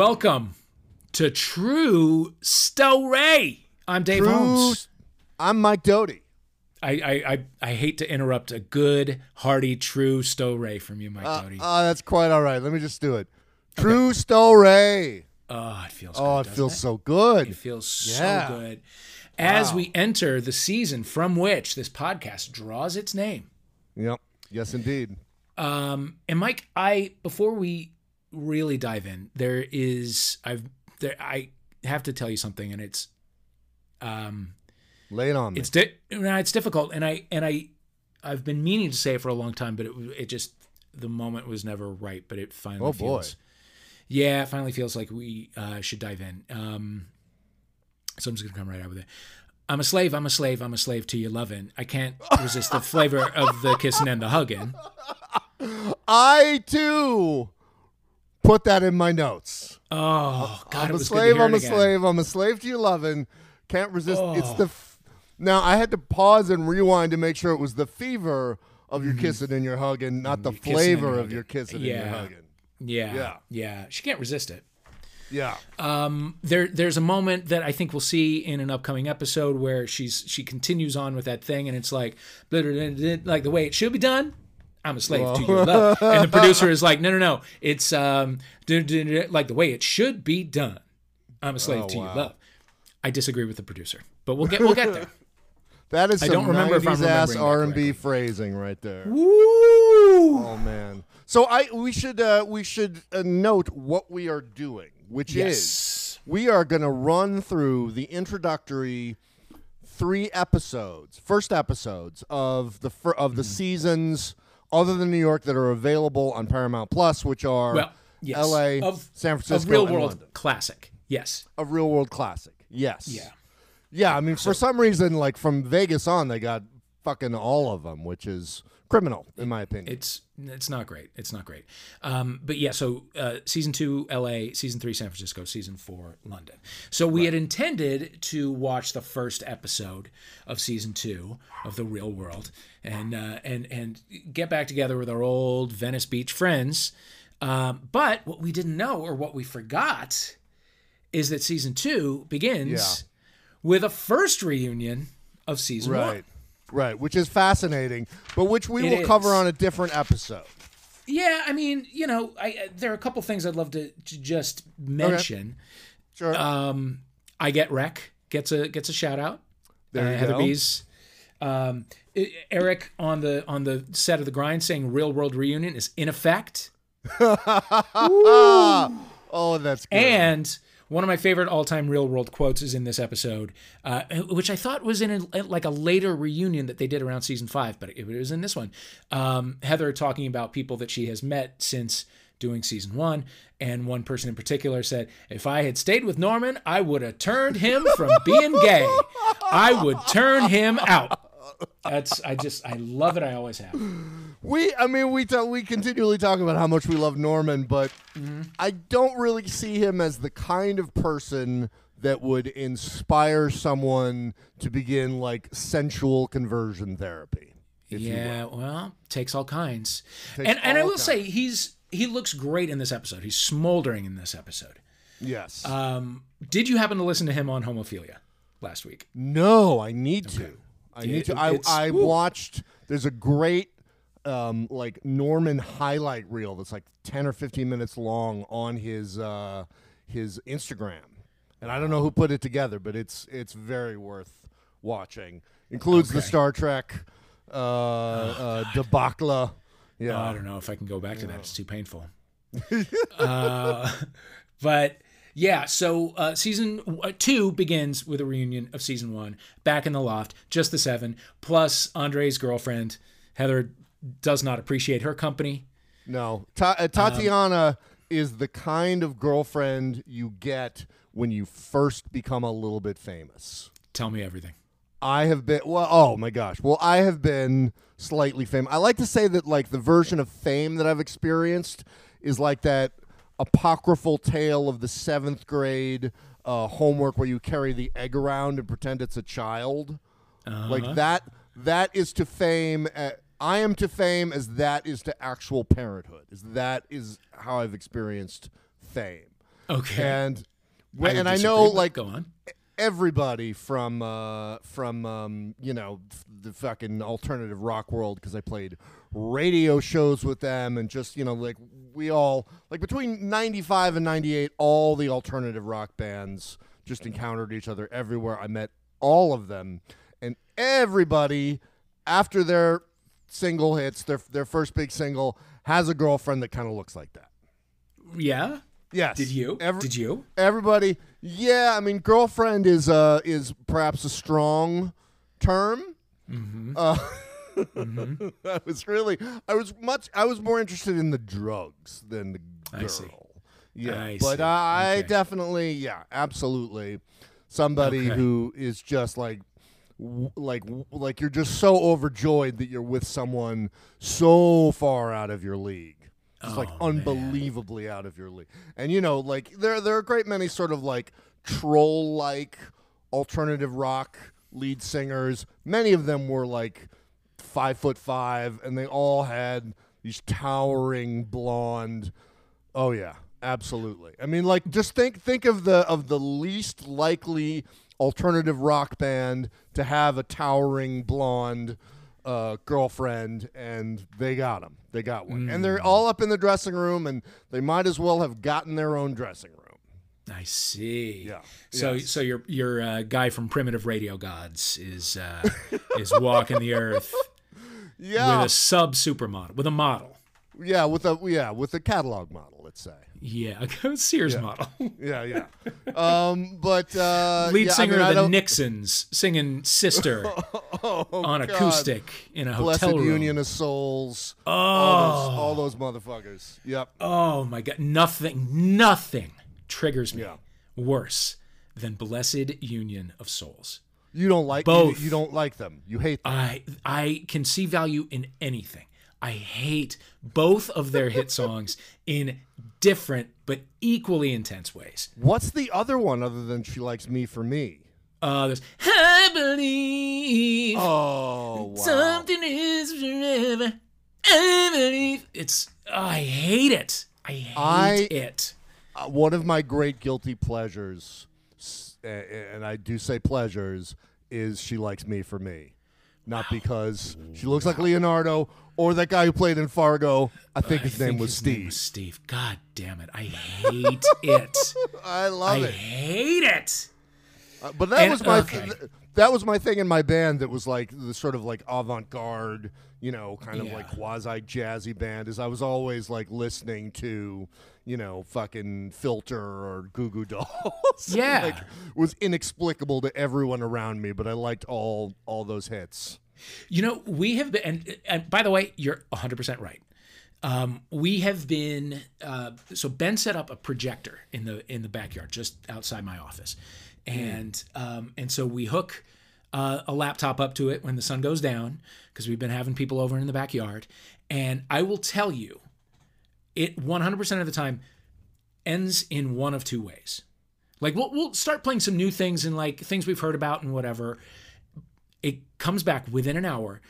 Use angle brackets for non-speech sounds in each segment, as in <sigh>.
Welcome to True Story. I'm Dave True- Holmes. I'm Mike Doty. I, I, I, I hate to interrupt a good, hearty, true story from you, Mike Uh, Doty. oh, that's quite all right. Let me just do it. True story. oh, it feels Oh, good. it feels it? so good. It feels Yeah. so good. As we enter the season from which this podcast draws its name. Yep. Yes, indeed. Um, and Mike, I before we really dive in, there is I've there I have to tell you something, and it's um Lay it on me. it's di- no, it's difficult, and I and I I've been meaning to say it for a long time, but it it just the moment was never right, but it finally Oh, boy. feels. Yeah, it finally feels like we uh, should dive in. Um, so I'm just gonna come right out with it. I'm a slave. I'm a slave. I'm a slave to your loving. I can't <laughs> resist the flavor of the kissing and the hugging. I too put that in my notes. Oh God, I'm a slave. Good to hear I'm a again. slave. I'm a slave to your loving. Can't resist. It's Oh. the. F- now I had to pause and rewind to make sure it was the fever of your kissing and your hugging, not the Mm-hmm. Flavor of your kissing and your hugging. Yeah, Yeah. yeah, She can't resist it. Yeah. Um, there, there's a moment that I think we'll see in an upcoming episode where she's she continues on with that thing, and it's like, like the way it should be done. I'm a slave to your love, and the <laughs> producer is like, no, no, no, it's um, like the way it should be done. I'm a slave Oh, to your love. I disagree with the producer, but we'll get we'll get there. <laughs> That is I don't remember if I'm ass R and B phrasing right there. Woo! Oh man. So I we should uh, we should uh, note what we are doing, which is we are going to run through the introductory three episodes, first episodes of the fir- of the seasons other than New York that are available on Paramount Plus, which are Well, yes. L.A., of, San Francisco, of real world London. classic. Yes. a real world classic. Yes. Yeah. Yeah, I mean, for some reason, like from Vegas on, they got fucking all of them, which is criminal, in my opinion. It's it's not great. It's not great. Um, but yeah, so uh, season two, L.A., season three, San Francisco, season four, London. So we had intended to watch the first episode of season two of the Real World, and uh, and and get back together with our old Venice Beach friends. Um, but what we didn't know, or what we forgot, is that season two begins Yeah. with a first reunion of season one. Right, which is fascinating, but which we It will cover on a different episode. Yeah, I mean, you know, I, I- there are a couple things I'd love to, to just mention. Sure. Um, I get wreck gets a gets a shout out. There uh, you Heather go. Bees. Um, Eric on the on the set of the grind saying "Real World Reunion" is in effect, <laughs> oh, that's good. and one of my favorite all time Real World quotes is in this episode, uh, which I thought was in a, like a later reunion that they did around season five, but it was in this one. Um, Heather talking about people that she has met since doing season one, and one person in particular said, "If I had stayed with Norman, I would have turned him from being gay. I would turn him out." That's I just I love it. I always have. we, I mean, we talk, we continually talk about how much we love Norman, but Mm-hmm. I don't really see him as the kind of person that would inspire someone to begin like sensual conversion therapy. yeah, well, takes all kinds. Takes and and I all will say he's he looks great in this episode. He's smoldering in this episode. Yes. Um, did you happen to listen to him on homophilia last week? No, I need to. I need to. I, it's- I woo. watched. There's a great um, like Norman highlight reel that's like ten or fifteen minutes long on his uh, his Instagram, and I don't know who put it together, but it's it's very worth watching. Includes the Star Trek uh, uh, debacle. Yeah, Oh, I don't know if I can go back to that. It's too painful. <laughs> uh, <laughs> but yeah, so uh, season uh, two begins with a reunion of season one, back in the loft, just the seven, plus Andre's girlfriend. Heather does not appreciate her company. No, Ta- uh, Tatiana is the kind of girlfriend you get when you first become a little bit famous. Tell me everything. I have been well. Oh my gosh. Well, I have been slightly famous. I like to say that like the version of fame that I've experienced is like that apocryphal tale of the seventh grade uh, homework where you carry the egg around and pretend it's a child. Like that. That is to fame. Uh, I am to fame as that is to actual parenthood. Is that is how I've experienced fame. Okay. And I and I know like go on. Everybody from uh, from um, you know the fucking alternative rock world because I played radio shows with them and just you know like we all like between 95 and 98 all the alternative rock bands just encountered each other everywhere I met all of them and everybody after their single hits their their first big single has a girlfriend that kind of looks like that Yeah. yes Did you? Every- Did you? everybody yeah i mean girlfriend is uh is perhaps a strong term Mm-hmm. uh <laughs> i was really i was much i was more interested in the drugs than the girl I see. yeah I but see. i Okay. definitely yeah absolutely somebody Okay. who is just like w- like w- like you're just so overjoyed that you're with someone so far out of your league just like Oh, man. unbelievably out of your league. And you know, like there there are a great many sort of like troll like alternative rock lead singers. Many of them were like five foot five, and they all had these towering blonde. Oh yeah, absolutely. I mean, like just think think of the of the least likely alternative rock band to have a towering blonde uh, girlfriend, and they got him. They got one, and they're all up in the dressing room, and they might as well have gotten their own dressing room. I see. Yeah. So Yes. so your your uh, guy from Primitive Radio Gods is uh, is walking the earth <laughs> Yeah, with a sub supermodel with a model. yeah, with a yeah with a catalog model, let's say. Yeah, <laughs> a Sears model. <laughs> Yeah, yeah. um, but uh, <laughs> Lead yeah, I singer mean, of the Nixons singing "Sister" Oh, on God. acoustic in a Blessed hotel room. Union of Souls. Oh, All those, all those motherfuckers. Yep. oh my God! Nothing, nothing triggers me Yeah. worse than Blessed Union of Souls. You don't like Both. You, you don't like them. You hate them. I I can see value in anything. I hate both of their hit songs in different but equally intense ways. What's the other one other than she likes me for me? Uh, there's I believe Oh, wow. something is forever. I believe it's. I hate it. I hate I- it. Uh, one of my great guilty pleasures, s- a- a- and I do say pleasures, is she likes me for me. Not because she looks like Leonardo or that guy who played in Fargo. I think his I name was his Steve. name was Steve. God damn it! I hate it. <laughs> I love I it. I hate it. Uh, but that And- was my okay. th- that was my thing in my band. That was like the sort of like avant garde, you know, kind of Yeah. like quasi jazzy band. Is I was always like listening to, you know, fucking Filter or Goo Goo Dolls. <laughs> Yeah. like was inexplicable to everyone around me, but I liked all all those hits. You know, we have been, and, and by the way, you're 100% right. Um, we have been, uh, so Ben set up a projector in the in the backyard just outside my office, and um, and so we hook uh, a laptop up to it when the sun goes down because we've been having people over in the backyard, and I will tell you, it 100% of the time ends in one of two ways. Like we'll we'll start playing some new things and like things we've heard about and whatever, it comes back within an hour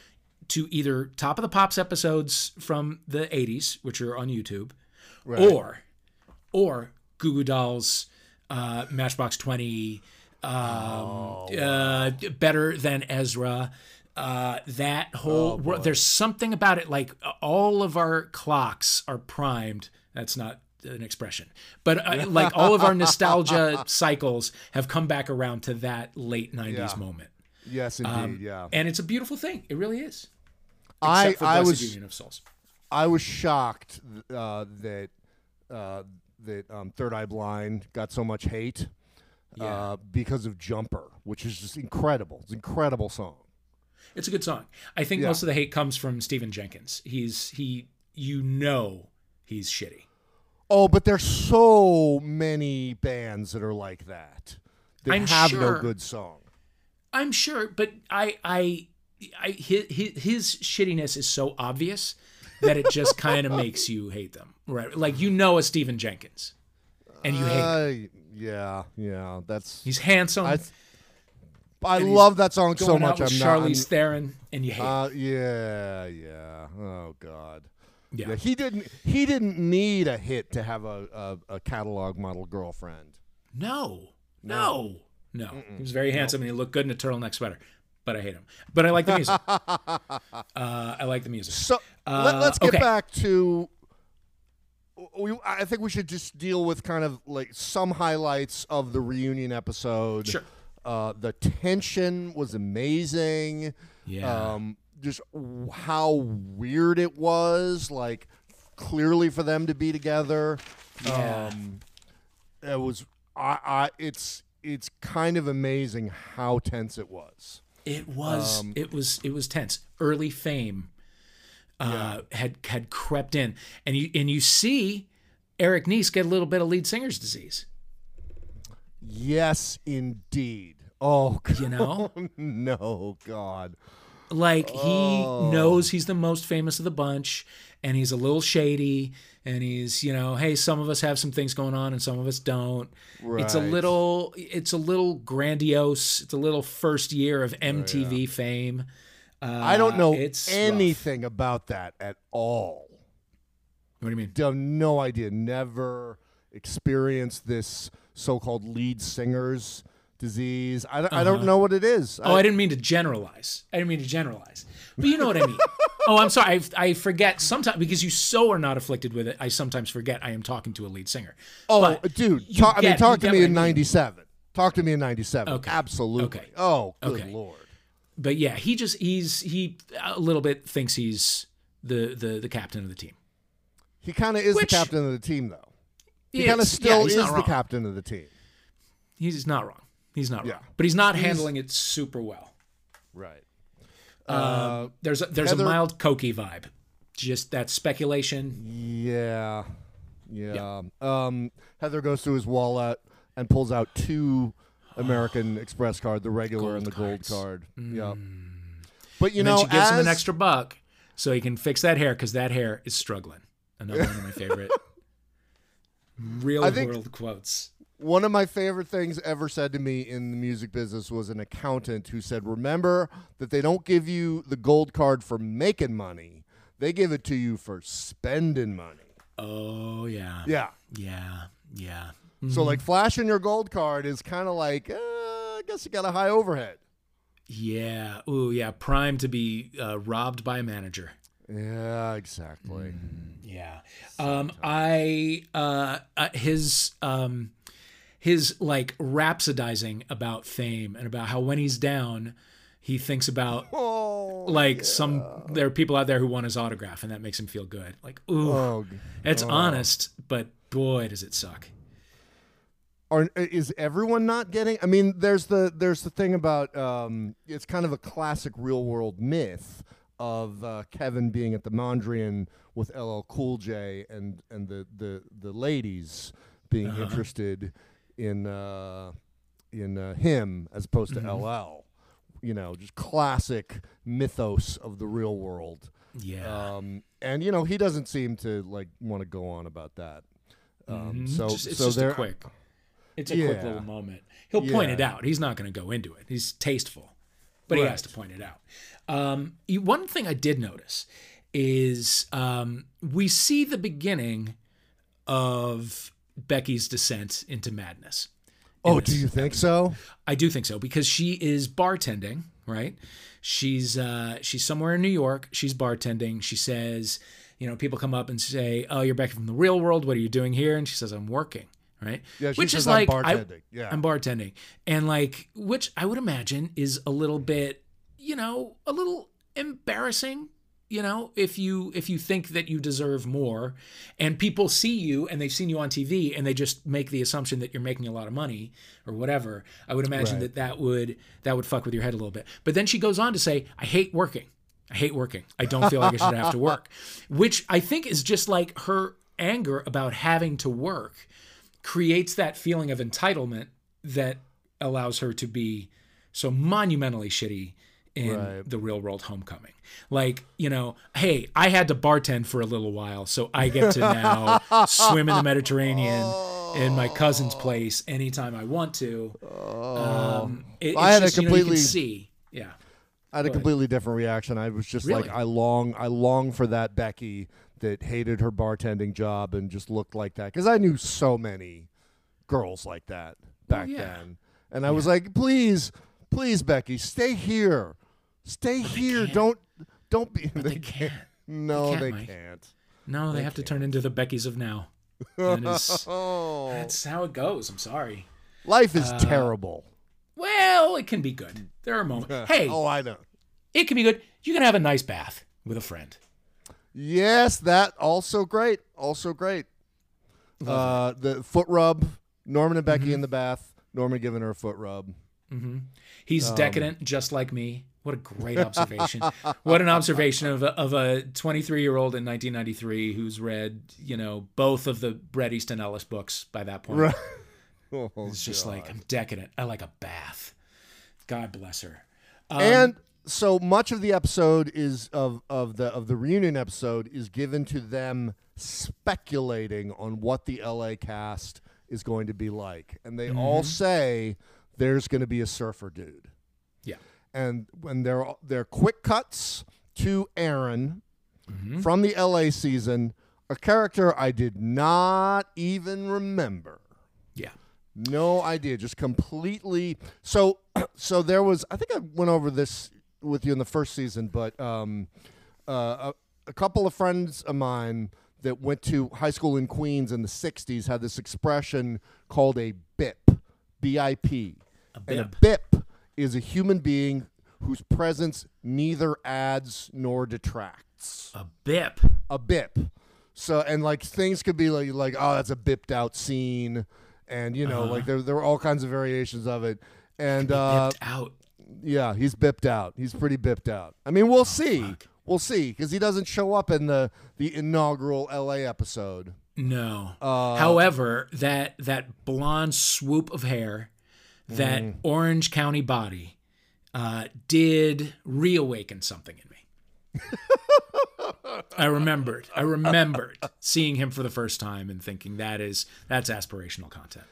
to either top of the pops episodes from the 80s which are on youtube or or goo goo dolls uh, matchbox 20 um, uh, better than ezra uh, that whole wor- there's something about it like all of our clocks are primed that's not an expression but uh, <laughs> like all of our nostalgia cycles have come back around to that late 90s Yeah. moment Yes, indeed. um, yeah. and it's a beautiful thing. It really is. I Except for I was Union of Souls. I was shocked uh, that uh, that um, Third Eye Blind got so much hate Yeah. uh, because of Jumper, which is just incredible. It's an incredible song. It's a good song. I think Yeah. most of the hate comes from Stephan Jenkins. He's he, you know, he's shitty. Oh, but there's so many bands that are like that. That I'm have sure. no good song. I'm sure, but I, I, I his, his shittiness is so obvious that it just kind of makes you hate them, right? Like you know a Stephan Jenkins, and you hate. him. Uh, yeah, yeah. That's He's handsome. I. I love that song so much. I'm not. Charlize Theron, and you hate. him. Uh, yeah, yeah. Oh God. Yeah. Yeah, he didn't. He didn't need a hit to have a, a, a catalog model girlfriend. No, no, no. He was very handsome and he looked good in a turtleneck sweater. But I hate him. But I like the music. <laughs> uh, I like the music. So Uh, let, us get okay. back to. We, I think we should just deal with kind of like some highlights of the reunion episode. Sure. Uh, the tension was amazing. Yeah. Um, just how weird it was. Like clearly for them to be together. Yeah. Um, it was. I, I. It's. It's kind of amazing how tense it was. It was Um, it was it was tense. Early fame uh, had had crept in, and you and you see Eric Nies get a little bit of lead singer's disease. Yes, indeed. Oh, You know? <laughs> no, God. Like he Oh. knows he's the most famous of the bunch, and he's a little shady, and he's you know, hey, some of us have some things going on, and some of us don't. right. It's a little it's a little grandiose. It's a little first year of MTV fame. Uh, I don't know it's rough. anything about that at all. What do you mean? Have no idea. Never experienced this so-called lead singer's disease. I, don't- I don't know what it is. Oh, I didn't mean to generalize. I didn't mean to generalize. But you know what I mean. <laughs> oh, I'm sorry. I, I forget sometimes because you so are not afflicted with it. I sometimes forget I am talking to a lead singer. oh, but dude. Talk, I mean, talk to me in '97. Talk to me in '97. Okay. Absolutely. Okay. Oh, good Okay. lord. But yeah, he just he's he a little bit thinks he's the the the captain of the team. He kind of is Which- the captain of the team, though. He He kind of still yeah, is the captain of the team. He's not wrong. He's not Yeah. wrong. But he's not He's- handling it super well. Right. Um, there's a, there's Heather- a mild cokey vibe. Just that speculation. Yeah. Yeah. Um, Heather goes to his wallet and pulls out two American <sighs> Express card, the regular and the Gold gold cards. Mm. card. Yeah. But you And know, she gives him an extra buck so he can fix that hair because that hair is struggling. Another one of my favorite <laughs> real think- world quotes. One of my favorite things ever said to me in the music business was an accountant who said, "Remember that they don't give you the gold card for making money; they give it to you for spending money." Oh yeah, Yeah. yeah, yeah. So like flashing your gold card is kind of like, uh, I guess you got a high overhead. Yeah. Ooh, yeah. Prime to be uh, robbed by a manager. Yeah, exactly. Yeah. Um, I uh, uh, his um, his like rhapsodizing about fame and about how when he's down, he thinks about Oh, like some there are people out there who want his autograph and that makes him feel good. Like ooh, oh, it's honest, but boy does it suck. Are, is everyone not getting? I mean, there's the there's the thing about um, it's kind of a classic real world myth of uh, Kevin being at the Mondrian with LL Cool J and and the the the ladies being interested in uh, in uh, him as opposed to LL. You know, just classic mythos of the real world. Yeah. Um, and you know, he doesn't seem to like want to go on about that. Um, So Just- it's so just there a quick. It's a quick little moment. He'll point it out. He's not going to go into it. He's tasteful, but he has to point it out. Um, one thing I did notice is um, we see the beginning of Becky's descent into madness. in Oh, do you think so? I do think so because she is bartending, right? She's uh, she's somewhere in New York. She's bartending. She says, you know, people come up and say, "Oh, you're Becky from the real world. What are you doing here?" And she says, "I'm working." Right? Yeah, she which says, is "I'm like I- bartending." Yeah. I'm bartending, and like, which I would imagine is a little bit, you know, a little embarrassing. You know, if you if you think that you deserve more, and people see you and they've seen you on TV and they just make the assumption that you're making a lot of money or whatever, I would imagine Right. that that would that would fuck with your head a little bit. But then she goes on to say, "I hate working. I hate working. I don't feel like I should have to work," <laughs> which I think is just like her anger about having to work creates that feeling of entitlement that allows her to be so monumentally shitty in Right. the real world homecoming. Like, you know, hey, I had to bartend for a little while, so I get to now <laughs> swim in the Mediterranean in my cousin's place anytime I want to. Um, it- I had a just, you know, you completely- see. Yeah. I had a completely different reaction. I was just like, I long, I long for that Becky that hated her bartending job and just looked like that because I knew so many girls like that back yeah. then, and I was like, please, please, Becky, stay here, stay here. Don't don't be. they can't. No, can't, they can't. No, they, have to turn into the Beckys of now. <laughs> That is, Oh, that's how it goes. I'm sorry. life Uh, is terrible. Well, it can be good. There are moments. <laughs> Hey, oh, I know. it can be good. You can have a nice bath with a friend. Yes, that also great. Also great. Uh, the foot rub. Norman and Mm-hmm. Becky in the bath. Norman giving her a foot rub. He's Um, decadent, just like me. What a great observation! what an observation of a, of a 23 year old in 1993 who's read, you know, both of the Bret Easton Ellis books by that point. Right. <laughs> Oh, It's just like I'm decadent. I like a bath. God bless her. Um, and so much of the episode is of of the of the reunion episode is given to them speculating on what the LA cast is going to be like, and they all say there's going to be a surfer dude. And when they're they're quick cuts to Aaron from the LA season, a character I did not even remember. yeah, No idea, just completely. So, <clears throat> so there was. I think I went over this with you in the first season, but um, uh, a, a couple of friends of mine that went to high school in Queens in the '60s had this expression called a BIP, B-I-P, and a BIP is a human being whose presence neither adds nor detracts a bip. a bip. So and like things could be like like oh that's a bipped out scene, and you know like there there were all kinds of variations of it. And uh, Bipped out. yeah, he's bipped out. He's pretty bipped out. I mean, we'll see. fuck. We'll see because he doesn't show up in the the inaugural L.A. episode. No. Uh, However, that that blonde swoop of hair, that Mm. orange county body, uh, did reawaken something in me. I remembered. I remembered seeing him for the first time and thinking that is that's aspirational content.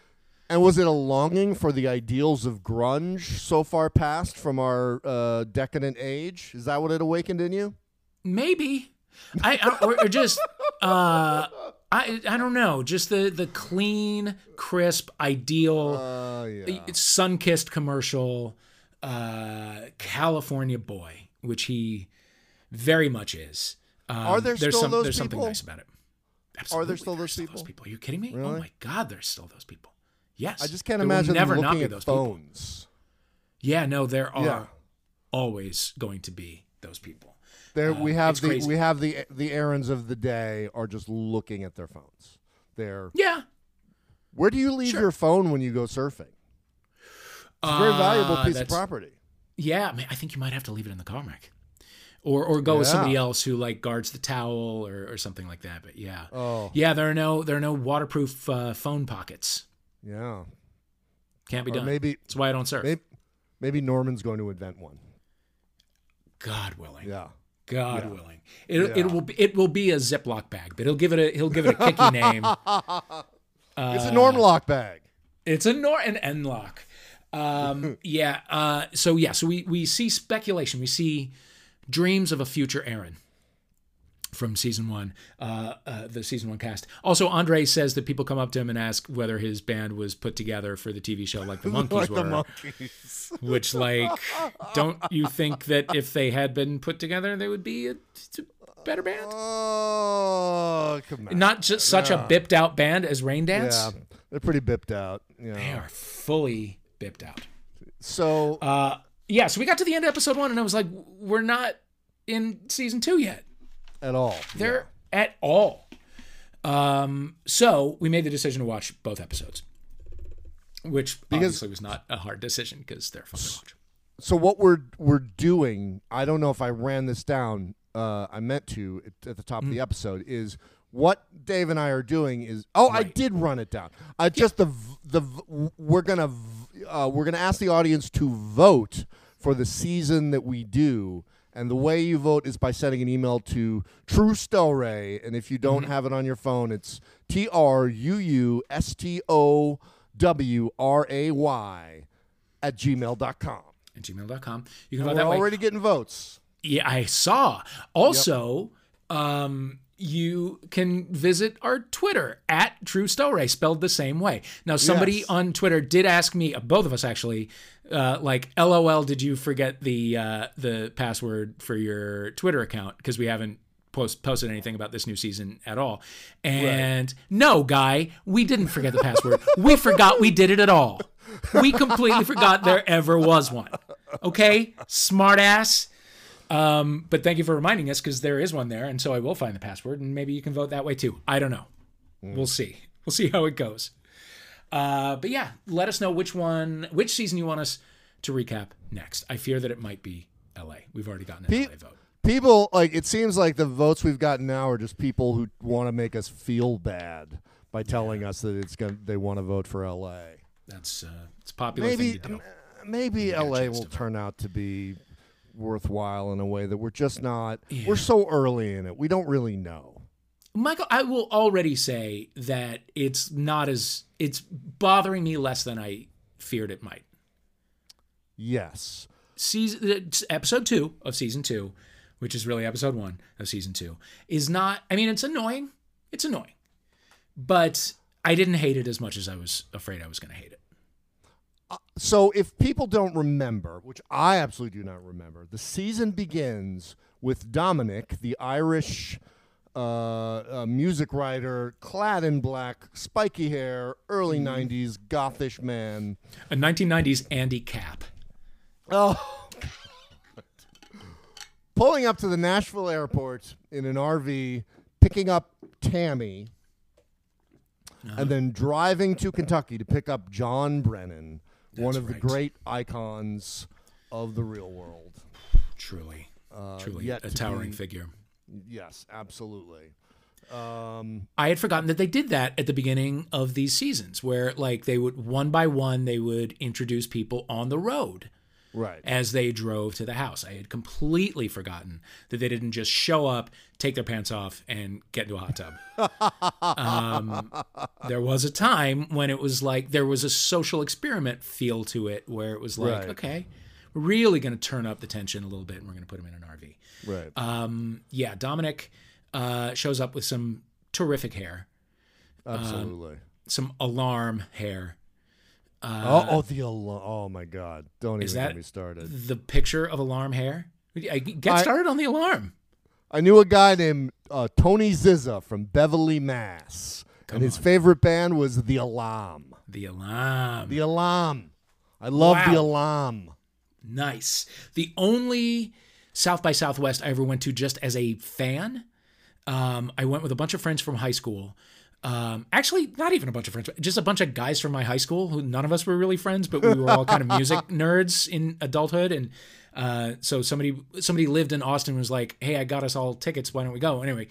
And was it a longing for the ideals of grunge so far past from our uh, decadent age? Is that what it awakened in you? Maybe. I, I or, or just uh I I don't know, just the the clean, crisp, ideal Uh, yeah. sun-kissed commercial uh California boy, which he very much is. Um, Are there there's still some, those there's something people? nice about it. Absolutely, still there's those people? Are you kidding me? Oh my god, there's still those people. Yes. I just can't There imagine never them not looking be at those people. phones. Yeah, no, there are Yeah. always going to be those people. There we have the crazy. we have the the Aarons of the day are just looking at their phones. They're Yeah. where do you leave Sure. your phone when you go surfing? It's a very valuable Uh, piece of property. Yeah, I, mean, I think you might have to leave it in the car, Mike. Or, or go with somebody else who like guards the towel or, or something like that. But yeah, Oh. yeah, there are no there are no waterproof uh, phone pockets. Yeah. Can't be Or done. maybe That's why I don't surf. maybe maybe Norman's going to invent one. God willing. Yeah. God Yeah. willing. It, Yeah. it will be, it will be a Ziploc bag, but he'll give it a he'll give it a kicky <laughs> name. it's a Norm lock bag. It's a nor an N lock. Um, <laughs> yeah. Uh, so yeah. So we we see speculation. We see dreams of a future Aaron from season one, uh, uh, the season one cast. Also, Andre says that people come up to him and ask whether his band was put together for the TV show like the Monkees <laughs> like were. the Monkees. <laughs> which, like, don't you think that if they had been put together, they would be a, a better band? Oh, come on. Not just such a bipped out band as Reigndance. yeah. They're pretty bipped out. Yeah. They are fully bipped out. So Uh, yeah, so we got to the end of episode one, and I was like, we're not in season two yet. At all. They're at all. Um, so we made the decision to watch both episodes, which obviously was not a hard decision because they're fun to watch. so what we're we're doing i don't know if i ran this down uh, i meant to at, at the top of Mm. the episode is what dave and i are doing is oh i did run it down i just the the we're gonna uh, we're gonna ask the audience to vote for the season that we do and the way you vote is by sending an email to True Stelray, and if you don't Mm-hmm. have it on your phone, it's T R U U S T O W R A Y at gmail.com. At gmail.com. You can We're vote way. already getting votes. Yeah, I saw. Also, um, you can visit our Twitter at True Story, spelled the same way. Now, somebody Yes. on Twitter did ask me, both of us actually, uh, like, "LOL, did you forget the uh, the password for your Twitter account?" Because we haven't post, posted anything about this new season at all. And no, guy, we didn't forget the password. we forgot we did it at all. We completely forgot there ever was one. Okay, smartass. Um, but thank you for reminding us because there is one there, and so I will find the password, and maybe you can vote that way too. I don't know. We'll see. We'll see how it goes. Uh, but yeah, let us know which one, which season you want us to recap next. I fear that it might be L.A. We've already gotten an Pe- L.A. vote. People like it seems like the votes we've gotten now are just people who want to make us feel bad by telling us that it's going to they want to vote for LA. That's uh, it's a popular Maybe thing to do. maybe LA will turn out to be worthwhile in a way that we're just not we're so early in it. We don't really know. Michael, I will already say that it's not as it's bothering me less than I feared it might. Yes. season episode two of season two, which is really episode one of season two, is not. I mean, it's annoying. It's annoying, but I didn't hate it as much as I was afraid I was going to hate it. So if people don't remember, which I absolutely do not remember, the season begins with Dominic, the Irish uh, uh, music writer, clad in black, spiky hair, early '90s gothish man. A 1990s Andy Capp. Oh, pulling up to the Nashville airport in an RV, picking up Tammy, and then driving to Kentucky to pick up John Brennan, one of right. the great icons of the real world. Truly, Uh, truly yet a to towering be- figure. Yes, absolutely. Um, I had forgotten that they did that at the beginning of these seasons, where like they would one by one they would introduce people on the road. Right. as they drove to the house. I had completely forgotten that they didn't just show up, take their pants off, and get into a hot tub. <laughs> um, there was a time when it was like there was a social experiment feel to it, where it was like, Right. okay, we're really going to turn up the tension a little bit, and we're going to put them in an RV. Right. Um, yeah, Dominic uh, shows up with some terrific hair, absolutely. some alarm hair. Oh, oh, the alarm. Oh my God! Don't uh, even get me started. the picture of alarm hair? I- Get I- started on the alarm. I knew a guy named uh, Tony Zizza from Beverly, Mass, and his favorite band was The Alarm. The alarm. The Alarm. I love Wow. The Alarm. Nice. The only South by Southwest I ever went to just as a fan. Um, I went with a bunch of friends from high school. Um, actually, not even a bunch of friends, just a bunch of guys from my high school who none of us were really friends, but we were all kind of music <laughs> nerds in adulthood. And uh, so somebody somebody lived in Austin was like, "Hey, I got us all tickets. Why don't we go?" Anyway,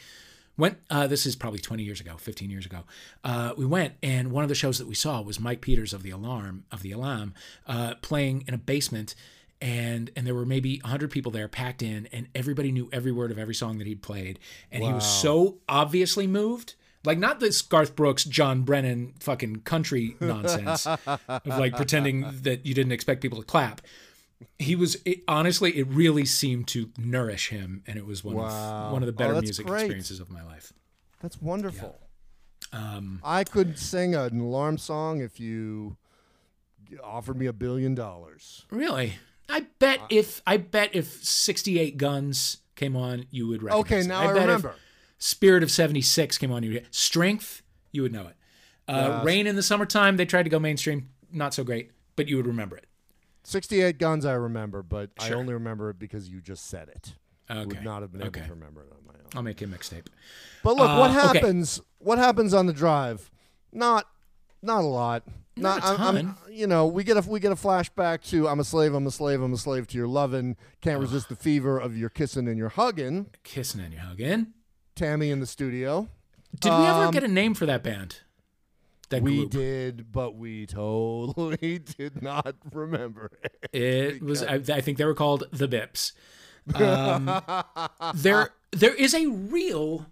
went. Uh, this is probably 20 years ago, 15 years ago. Uh, we went, and one of the shows that we saw was Mike Peters of the Alarm of the Alarm uh, playing in a basement and and there were maybe 100 people there packed in and everybody knew every word of every song that he'd played and he was so obviously moved like not this Garth Brooks John Brennan fucking country <laughs> nonsense of like pretending that you didn't expect people to clap he was it, honestly it really seemed to nourish him and it was one Wow. of one of the Oh, better that's music great. experiences of my life That's wonderful. um I could sing an alarm song if you offered me a billion dollars. really I bet if I bet if 68 guns came on you would recognize Okay, it. now I, bet if- remember. Spirit of 76 came on. You Strength, you would know it. Uh, Yes. Rain in the summertime, they tried to go mainstream. Not so great, but you would remember it. 68 guns I remember, but I only remember it because you just said it. I Okay. would not have been able Okay. to remember it on my own. I'll make you a mixtape. But look, what Uh, okay. happens? What happens on the drive? Not, not a lot. Not a I'm- I'm- you know, we get a we get a flashback to I'm a slave, I'm a slave, I'm a slave to your lovin'. Can't resist the fever of your kissing and your hugging. Kissing and your hugging. Tammy in the studio. Did we ever Um, get a name for that band? That we group. did, but we totally <laughs> did not remember it. It was. I, I think they were called the Bips. Um, <laughs> there, there is a real,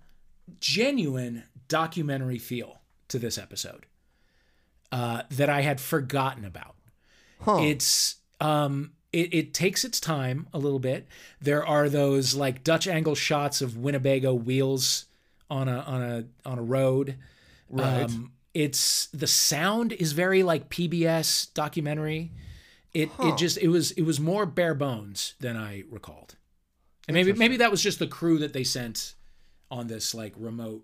genuine documentary feel to this episode uh, that I had forgotten about. Huh. It's um it, it takes its time a little bit. There are those like Dutch angle shots of Winnebago wheels on a on a on a road. Right. Um, it's the sound is very like PBS documentary. It it just it was it was more bare bones than I recalled. And maybe maybe that was just the crew that they sent on this like remote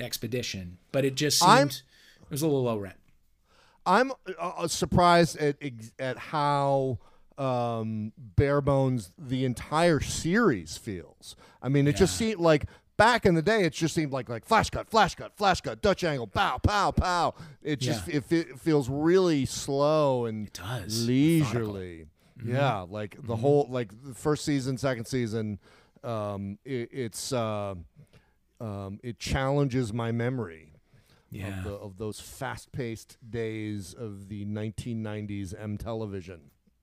expedition, but it just seemed I'm- it was a little low rent. I'm uh, surprised at at how um, bare bones the entire series feels. I mean, it just seemed like back in the day, it just seemed like like flash cut, flash cut, flash cut, Dutch angle, pow, pow, pow. It just Yeah. it, fe- feels really slow and It does. leisurely. Mm-hmm. Yeah, like the whole like the first season, second season, um, it, it's uh, um, it challenges my memory Yeah. of, the, of those fast-paced days of the 1990s M television.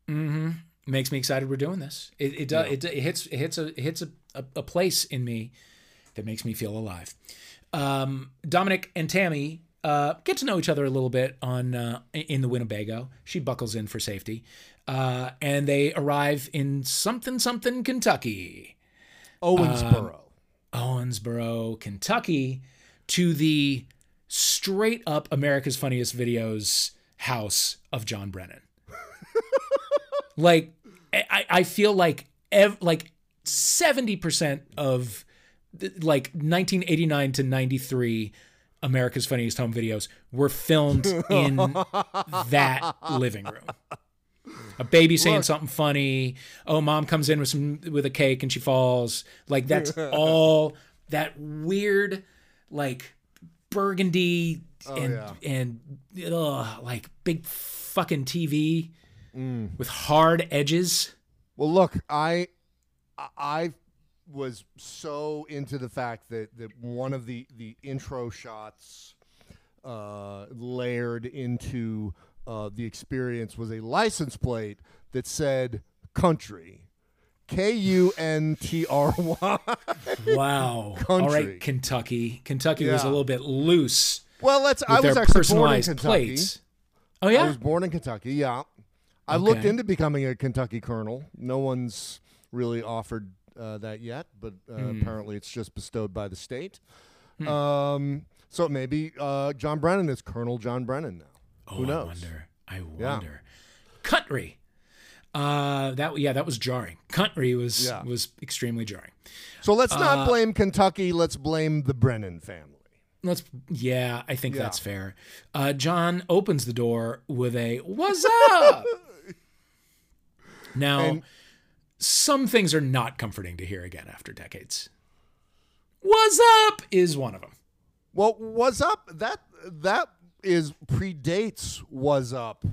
Mm-hmm. Makes me excited we're doing this. It it does it, it hits it hits a it hits a, a, a place in me that makes me feel alive. Um, Dominic and Tammy uh, get to know each other a little bit on uh, in the Winnebago. She buckles in for safety, uh, and they arrive in something something Kentucky, Owensboro. Owensboro, Kentucky, to the straight up America's Funniest Videos house of John Brennan. Like I, I feel like ev- like 70% of the- like 1989 to 93 America's Funniest Home Videos were filmed <laughs> in that living room. A baby saying something funny. Oh, mom comes in with some with a cake and she falls. Like that's <laughs> all that weird, like burgundy oh, and yeah. and ugh, like big fucking TV with hard edges. Well, look, I I was so into the fact that that one of the the intro shots uh, layered into uh, the experience was a license plate that said "country," K U N T R Y. <laughs> Wow. All Country. right, Kentucky. Kentucky was a little bit loose Well, let's. I was actually born in Kentucky. plates. Oh yeah. I was born in Kentucky. Yeah, I looked Okay. into becoming a Kentucky colonel. No one's really offered uh, that yet, but uh, Hmm. apparently it's just bestowed by the state. Um, so maybe uh, John Brennan is Colonel John Brennan now. oh, Who knows? I wonder. I wonder. Country. Uh, that yeah, that was jarring. Country was Yeah. was extremely jarring. So let's Uh, not blame Kentucky. Let's blame the Brennan family. Let's yeah, I think Yeah. that's fair. Uh, John opens the door with a "What's up?" <laughs> now, And- some things are not comforting to hear again after decades. "What's up?" is one of them. Well, was up that that is predates was up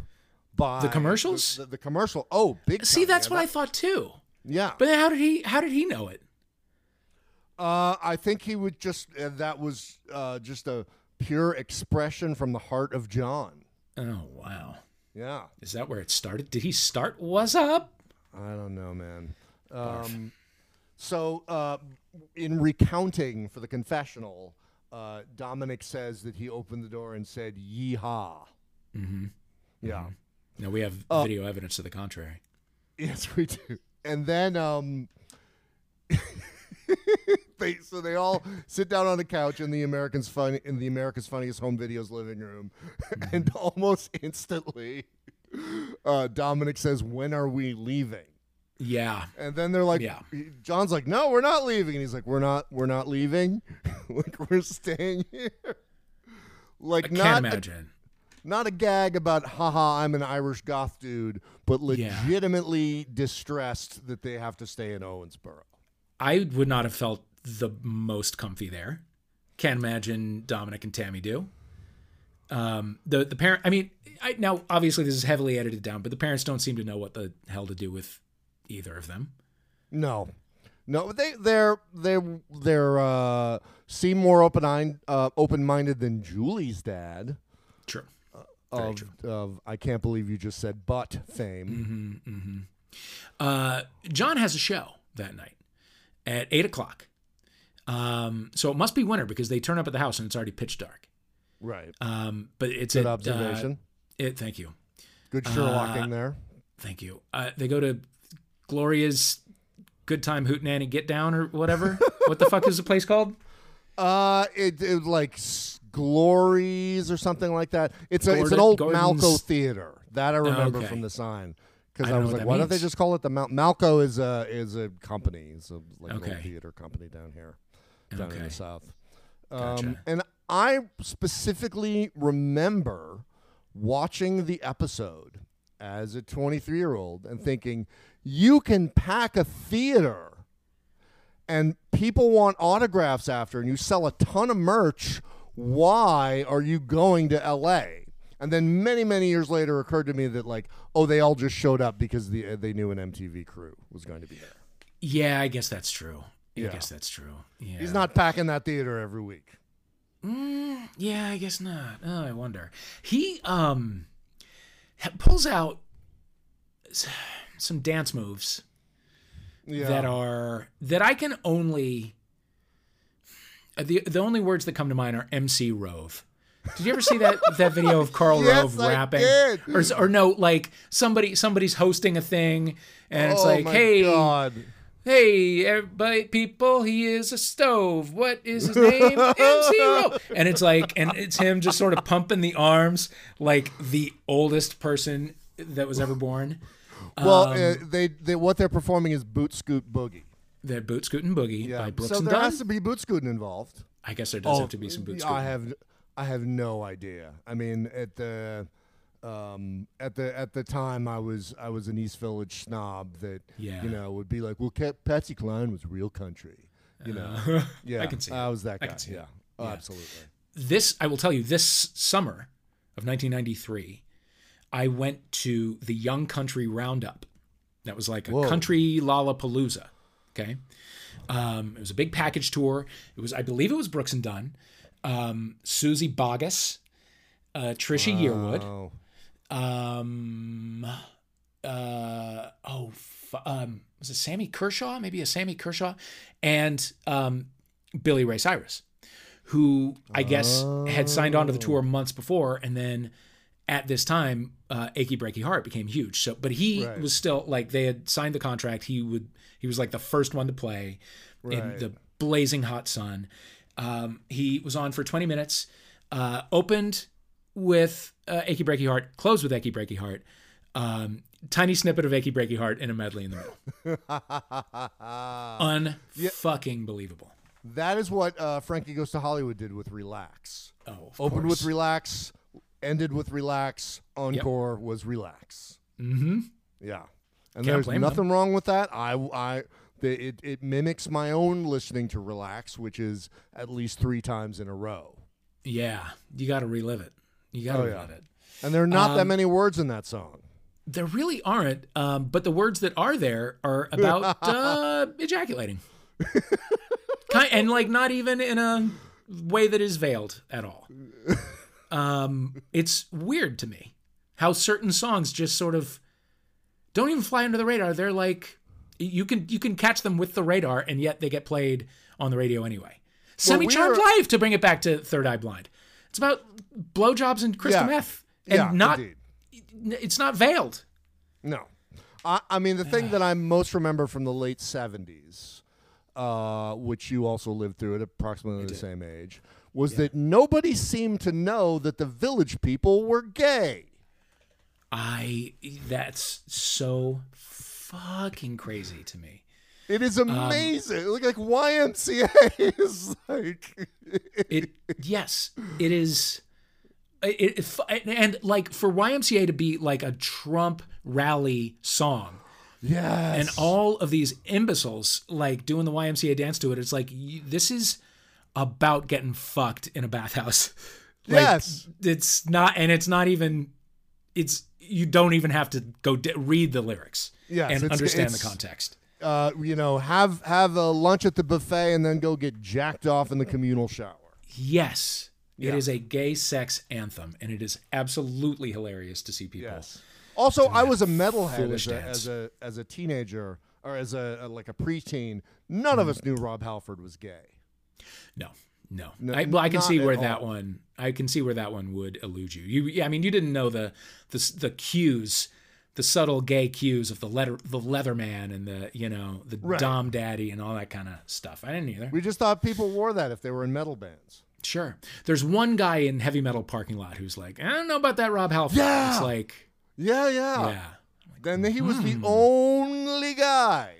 by The commercials? The, the- the commercial. Oh, big. See, time, that's what I thought too. Yeah, But how did he? How did he know it? Uh, I think he would just uh, that was uh, just a pure expression from the heart of John. Oh wow, Yeah, is that where it started? Did he start? was up? I don't know, man. Um, so, uh, in recounting for the confessional, uh, Dominic says that he opened the door and said "Yeehaw." Mm-hmm. Yeah. No, we have Uh, video evidence to the contrary. <laughs> Yes, we do. And then um <laughs> <laughs> they so they all sit down on the couch in the Americans fun in the America's Funniest Home Videos living room <laughs> and almost instantly <laughs> uh Dominic says, "When are we leaving?" Yeah, And then they're like Yeah. John's like, "No, we're not leaving." And he's like, "We're not we're not leaving. like we're staying here." Like I not can't a- imagine. not a gag about haha I'm an Irish goth dude, but Yeah. legitimately distressed that they have to stay in Owensboro. I would not have felt the most comfy there. Can't imagine Dominic and Tammy do. Um, the the parent. I mean, I, now obviously this is heavily edited down, but the parents don't seem to know what the hell to do with either of them. No. No, they they're they're they're uh seem more open eyed uh open minded than Julie's dad True. Very of true. of I can't believe you just said but fame. mmm mmm Uh, John has a show that night at eight o'clock. Um, so it must be winter because they turn up at the house and it's already pitch dark. Right. Um, but it's Good at, uh, observation. it, thank you. Good Sherlocking there. Thank you. Uh, they go to Gloria's Good Time Hootenanny Get Down or whatever. <laughs> what the fuck is the place called? Uh, it, it like Glories or something like that. It's a it's an old Gordon's- Malco theater that I remember Okay. from the sign. I Because I, don't was like, why don't they just call it the Mal- Malco is a is a company. It's a like Okay. theater company down here, down in the south. Gotcha. Um, and I specifically remember watching the episode as a 23 year old and thinking, you can pack a theater and people want autographs after, and you sell a ton of merch. Why are you going to LA? And then many, many years later, occurred to me that like, oh, they all just showed up because the, they knew an MTV crew was going to be there. Yeah, I guess that's true. Yeah. I guess that's true. Yeah. He's not packing that theater every week. Mm, yeah, I guess not. Oh, I wonder. He um pulls out some dance moves Yeah. that are that I can only uh, the the only words that come to mind are MC Rove. Did you ever see that that video of Karl Yes, Rove I rapping? did. Or or no, like somebody somebody's hosting a thing and it's oh like, "Hey, God. hey, everybody, people, he is a stove. What is his name? <laughs> MC Rove. And it's like, and it's him just sort of pumping the arms like the oldest person that was ever born. Well, Um, uh, they, they what they're performing is boot scoot boogie. The Boot Scootin' Boogie Yeah. by Brooks so and there has to be boot scooting involved. I guess there does have to be some Boot I have I have no idea. I mean, at the um, at the at the time, I was I was an East Village snob that Yeah. you know would be like, well, Patsy Cline was real country. You know, <laughs> yeah, I can see I was that guy. I can see it. yeah. Oh, Yeah. absolutely. This, I will tell you, this summer of 1993, I went to the Young Country Roundup. That was like a Whoa. country Lollapalooza. Okay. Um, it was a big package tour. It was, I believe it was Brooks and Dunn, um, Suzy Bogguss, uh, Trisha Yearwood, Oh, um, uh, oh, um, was it Sammy Kershaw? Maybe a Sammy Kershaw, and um, Billy Ray Cyrus, who I guess had signed on to the tour months before, and then at this time, uh, "Achy Breaky Heart" became huge. So, but he Right. was still like they had signed the contract. He would he was like the first one to play in the blazing hot sun. Um, he was on for 20 minutes, uh, opened with uh, Achy Breaky Heart, closed with Achy Breaky Heart. Um, tiny snippet of Achy Breaky Heart in a medley in the middle. <laughs> Unfucking believable. that is what uh, Frankie Goes to Hollywood did with Relax. Oh, of Opened with. Relax, ended with Relax. Encore was Relax. mm-hmm. Yeah, and Can't there's nothing wrong with that. I, I, the, it, it mimics my own listening to Relax, which is at least three times in a row. Yeah, you got to relive it. You got to Oh, yeah. relive it. And there are not that Um, many words in that song. There really aren't, um, but the words that are there are about <laughs> uh, ejaculating, kind, and like not even in a way that is veiled at all. Um, it's weird to me how certain songs just sort of don't even fly under the radar. They're like you can you can catch them with the radar, and yet they get played on the radio anyway. Semi Charmed we're- Life to bring it back to Third Eye Blind. It's about blowjobs and crystal Yeah. meth, and yeah, not indeed. it's not veiled. No. I, I mean, the thing that I most remember from the late 70s, uh, which you also lived through at approximately the same age, was that nobody seemed to know that the village people were gay. I that's so fucking crazy to me. It is Um, amazing. like, like YMCA <laughs> is like. It yes, it is. It, it, and like for YMCA to be like a Trump rally song, yes. and all of these imbeciles like doing the YMCA dance to it, it's like you, this is about getting fucked in a bathhouse. <laughs> Like, Yes. it's not, and it's not even. It's you don't even have to go read the lyrics Yes, and it's- understand it's- the context. uh, you know, have have a lunch at the buffet and then go get jacked off in the communal shower. Yes, it Yeah. is a gay sex anthem, and it is absolutely hilarious to see people. Also, I was a metalhead as a, as a as a teenager or as a, a like a preteen. None of us knew Rob Halford was gay. No, no. No, I, well, I can see where that all. one. I can see where that one would elude you. You, yeah, I mean, you didn't know the the the cues the subtle gay cues of the leather the Leatherman and the you know the Right. Dom Daddy and all that kind of stuff. I didn't either. We just thought people wore that if they were in metal bands. Sure. There's one guy in heavy metal parking lot who's like, I don't know about that Rob Halford. Yeah. It's like, Yeah, yeah. yeah, Then he was Hmm. the only guy.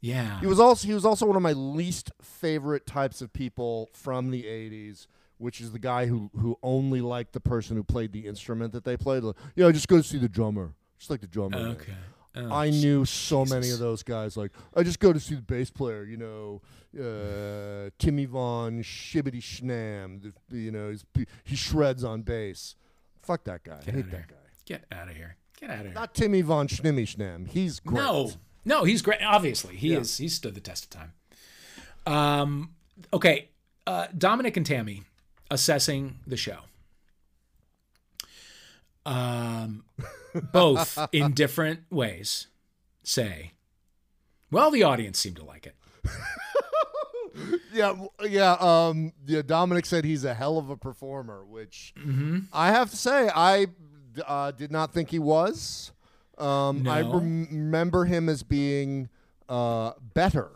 yeah. He was also he was also one of my least favorite types of people from the '80s, which is the guy who who only liked the person who played the instrument that they played. Like, yeah, just go to see the drummer. Just like the drummer. okay. Oh, I knew so many of those guys. Like, I just go to see the bass player. You know, uh, Timmy Von Shibbity Schnam. The, you know, he's, he shreds on bass. Fuck that guy. I Get hate that guy. Get out of here. Get out of here. Not Timmy Von Schnimmy Schnam. He's great. No, no, he's great. Obviously, he Yeah. is. He's stood the test of time. Um, okay, uh, Dominic and Tammy assessing the show. Um, both <laughs> in different ways say, "Well, the audience seemed to like it." <laughs> Yeah, yeah. Um, yeah. Dominic said he's a hell of a performer, which Mm-hmm. I have to say I uh, did not think he was. Um, I rem- remember him as being uh, better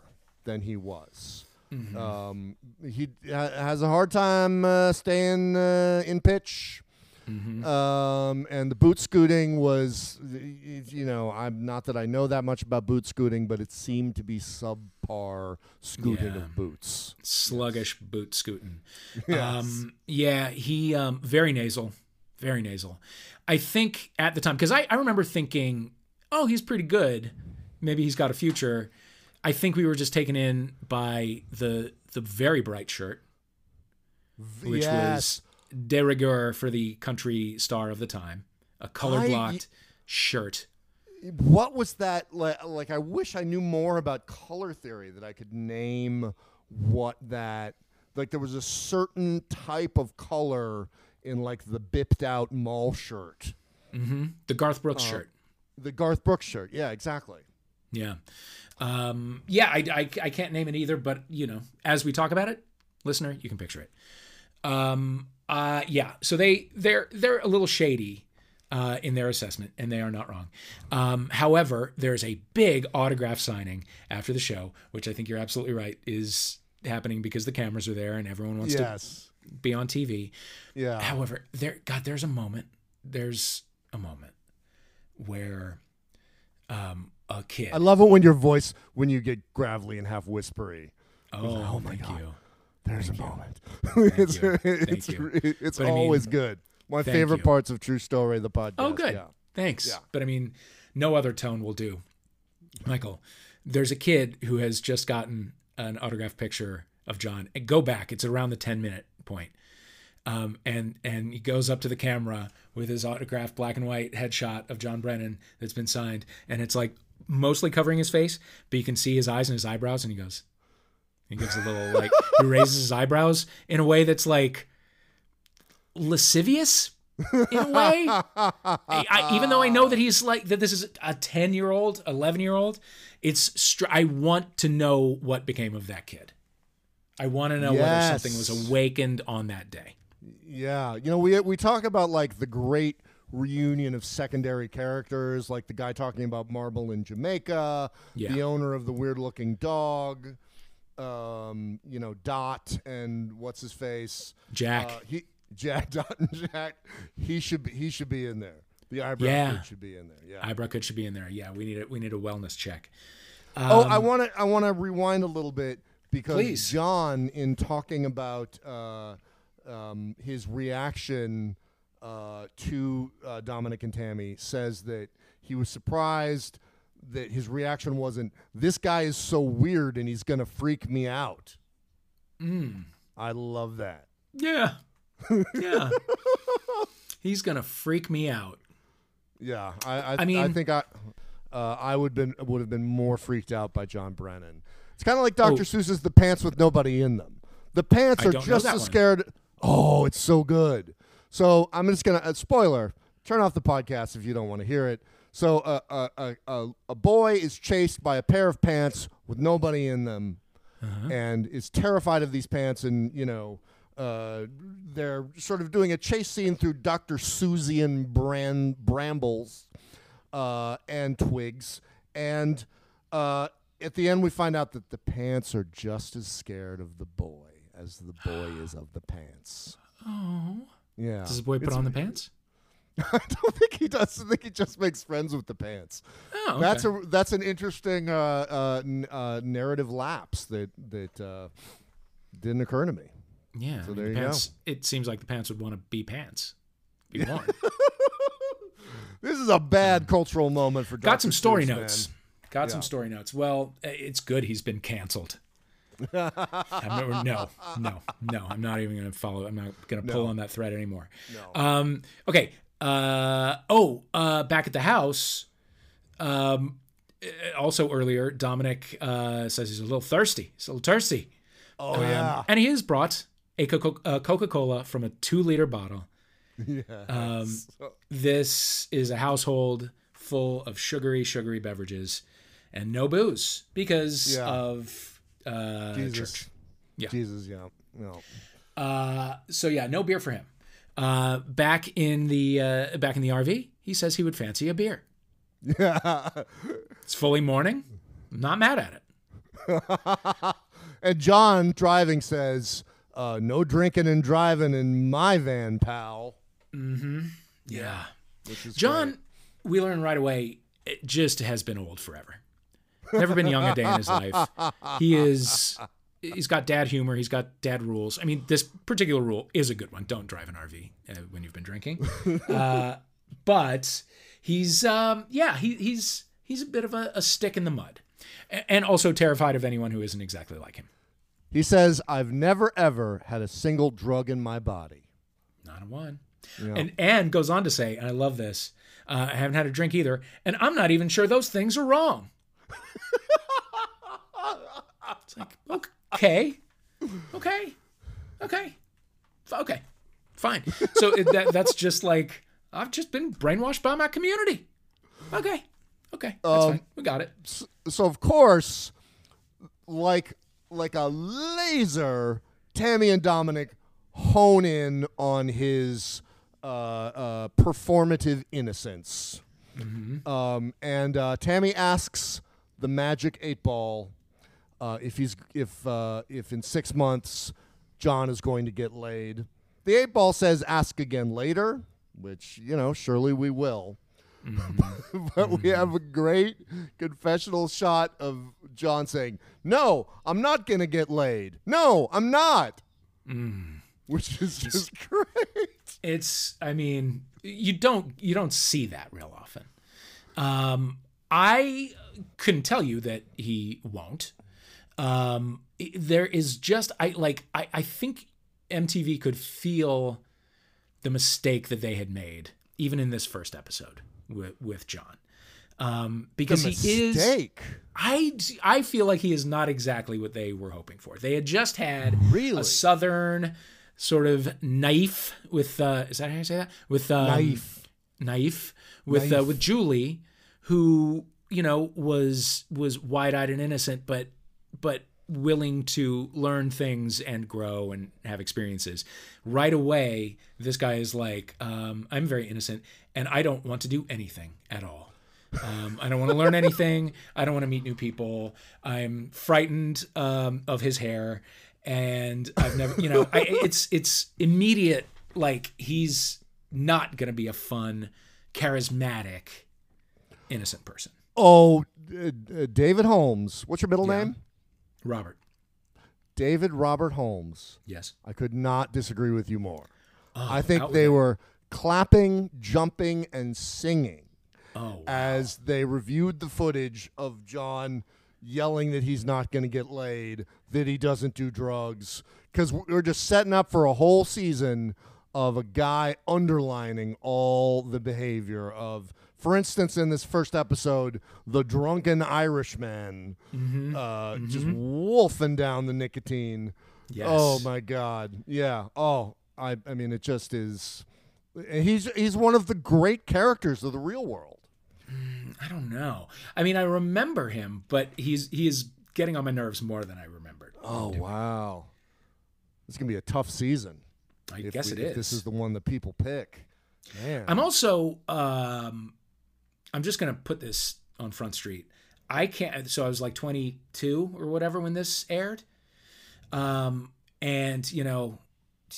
than he was. Mm-hmm. Um, he has a hard time uh, staying uh, in pitch. Mm-hmm. Um, and the boot scooting was, you know, I'm not that I know that much about boot scooting, but it seemed to be subpar scooting Yeah. of boots. Sluggish boot scooting. <laughs> Yes. Um, yeah, he um, very nasal, very nasal. I think at the time because I, I remember thinking, oh, he's pretty good. Maybe he's got a future. I think we were just taken in by the the very bright shirt, which yes. was de rigueur for the country star of the time, a color blocked shirt. what was that like, like i wish i knew more about color theory that i could name what that like there was a certain type of color in like the bipped out mall shirt hmm The Garth Uh, Brooks shirt. the garth brooks shirt yeah exactly Yeah. Um, yeah, I, I, I can't name it either, but you know, as we talk about it, listener, you can picture it. Um, uh, yeah, so they they're they're a little shady uh, in their assessment, and they are not wrong. Um, however, there's a big autograph signing after the show, which I think you're absolutely right is happening because the cameras are there and everyone wants yes to be on TV. yeah However, there God, there's a moment. There's a moment where um, a kid. i love it when your voice when you get gravelly and half whispery Oh, my thank God. you. there's a moment <laughs> Thank it's you. it's, Thank you. it's But I mean- always good my favorite you. parts of true story the podcast Oh, good. yeah Thanks. Yeah. But I mean, no other tone will do. Michael, there's a kid who has just gotten an autograph picture of John. And go back; it's around the 10 minute point. Um, and and he goes up to the camera with his autographed black and white headshot of John Brennan that's been signed, and it's like mostly covering his face, but you can see his eyes and his eyebrows, and he goes, he gives a little like <laughs> he raises his eyebrows in a way that's like lascivious in a way. I, I, even though I know that he's like that, this is a ten year old, eleven year old. It's str- I want to know what became of that kid. I want to know whether something was awakened on that day. Yeah, you know, we we talk about like the great reunion of secondary characters, like the guy talking about Marble in Jamaica, Yeah. the owner of the weird-looking dog, um, you know, Dot and what's his face, Jack. Uh, he Jack <laughs> Dot and Jack. He should be he should be in there. The eyebrow Yeah. kid should be in there. Yeah. Eyebrow kid should be in there. Yeah, we need a we need a wellness check. oh, I want to I want to rewind a little bit because Please. John, in talking about uh, um, his reaction uh, to uh, Dominic and Tammy, says that he was surprised that his reaction wasn't "This guy is so weird and he's gonna freak me out." Mm. I love that. Yeah, <laughs> yeah. He's gonna freak me out. Yeah, I I, I I think I uh, I would been would have been more freaked out by John Brennan. It's kind of like Dr. Oh. Seuss's "The Pants with Nobody in Them." The pants I are just as scared. Oh, it's so good. So I'm just gonna uh, spoiler. Turn off the podcast if you don't want to hear it. So uh, uh, uh, a boy is chased by a pair of pants with nobody in them, Uh-huh. and is terrified of these pants. And you know, uh, they're sort of doing a chase scene through Dr. Seussian Bran- brambles. uh, and twigs. And uh, at the end, we find out that the pants are just as scared of the boy as the boy is of the pants. Oh. Yeah. Does the boy put It's- on the pants? <laughs> I don't think he does. I think he just makes friends with the pants. Oh, okay. That's a that's an interesting uh, uh, n- uh, narrative lapse that that uh, didn't occur to me. yeah. so I mean, there the you go. It seems like the pants would want to be pants. Be worn. <laughs> This is a bad cultural moment for. Got Dr. some story notes. Got some story notes. Well, it's good he's been canceled. <laughs> Not- no, no, no. I'm not even going to follow. I'm not going to pull No. on that thread anymore. No. Um, okay. Uh, oh, uh, back at the house. Um, uh, also earlier, Dominic uh, says he's a little thirsty. He's a little thirsty. Oh Um, yeah. and he has brought a Coca Cola from a two liter bottle. yeah. Um, this is a household full of sugary, sugary beverages and no booze because Yeah. of uh, Jesus. church. Yeah. Jesus. Yeah. No. Uh, so yeah, no beer for him. Uh, back in the uh, back in the RV, he says he would fancy a beer. Yeah. <laughs> It's fully morning. I'm not mad at it. <laughs> and John driving says, uh, "No drinking and driving in my van, pal." Mm-hmm. Yeah. Which is John, we learn right away, it just has been old forever. Never been young a day in his life. He is. He's got dad humor. He's got dad rules. I mean, this particular rule is a good one. Don't drive an RV uh, when you've been drinking. <laughs> Uh, but he's, um, yeah, he, he's he's a bit of a, a stick in the mud, and also terrified of anyone who isn't exactly like him. He says, "I've never ever had a single drug in my body." Not a one. Yeah. And and goes on to say, and I love this. Uh, I haven't had a drink either, and I'm not even sure those things are wrong. It's like okay, okay, okay, okay, fine. So it, that that's just like I've just been brainwashed by my community. Okay, okay, that's Um, fine. We got it. so of course, like like a laser, Tammy and Dominic hone in on his uh, uh, performative innocence. Um, and uh, Tammy asks the magic eight ball uh, if he's if uh, if in six months John is going to get laid. The eight ball says ask again later, which you know surely we will. <laughs> but we have a great confessional shot of John saying, "No, I'm not gonna get laid. No, I'm not." Which is just great. it's i mean you don't you don't see that real often um i couldn't tell you that he won't um there is just i like i i think mtv could feel the mistake that they had made even in this first episode with with john um because he is. I I feel like he is not exactly what they were hoping for. They had just had Really? a southern sort of knife with uh is that how you say that? With um, Knife. knife with Uh, with Julie who, you know, was was wide-eyed and innocent but but willing to learn things and grow and have experiences. Right away, this guy is like, um, I'm very innocent and I don't want to do anything at all. Um, I don't want to learn anything. I don't want to meet new people. I'm frightened um, of his hair, and I've never, you know, I, it's it's immediate. Like he's not going to be a fun, charismatic, innocent person. Oh, uh, David Holmes. What's your middle Yeah. name? Robert, David Robert Holmes. yes. I could not disagree with you more. Oh, I think they were clapping, jumping, and singing Oh, wow. as they reviewed the footage of John yelling that he's not going to get laid, that he doesn't do drugs, because we're just setting up for a whole season of a guy underlining all the behavior of, for instance, in this first episode, the drunken Irishman Mm-hmm. uh, just wolfing down the nicotine. yes. Oh my God! Yeah. Oh, I. I mean, it just is. He's he's one of the great characters of the real world. I don't know. I mean, I remember him, but he's he is getting on my nerves more than I remembered. Oh wow, it's gonna be a tough season. I guess we- it is. This is the one that people pick. Man, I'm also um I'm just gonna put this on Front Street. I can't. So I was like 22 or whatever when this aired, um, and you know,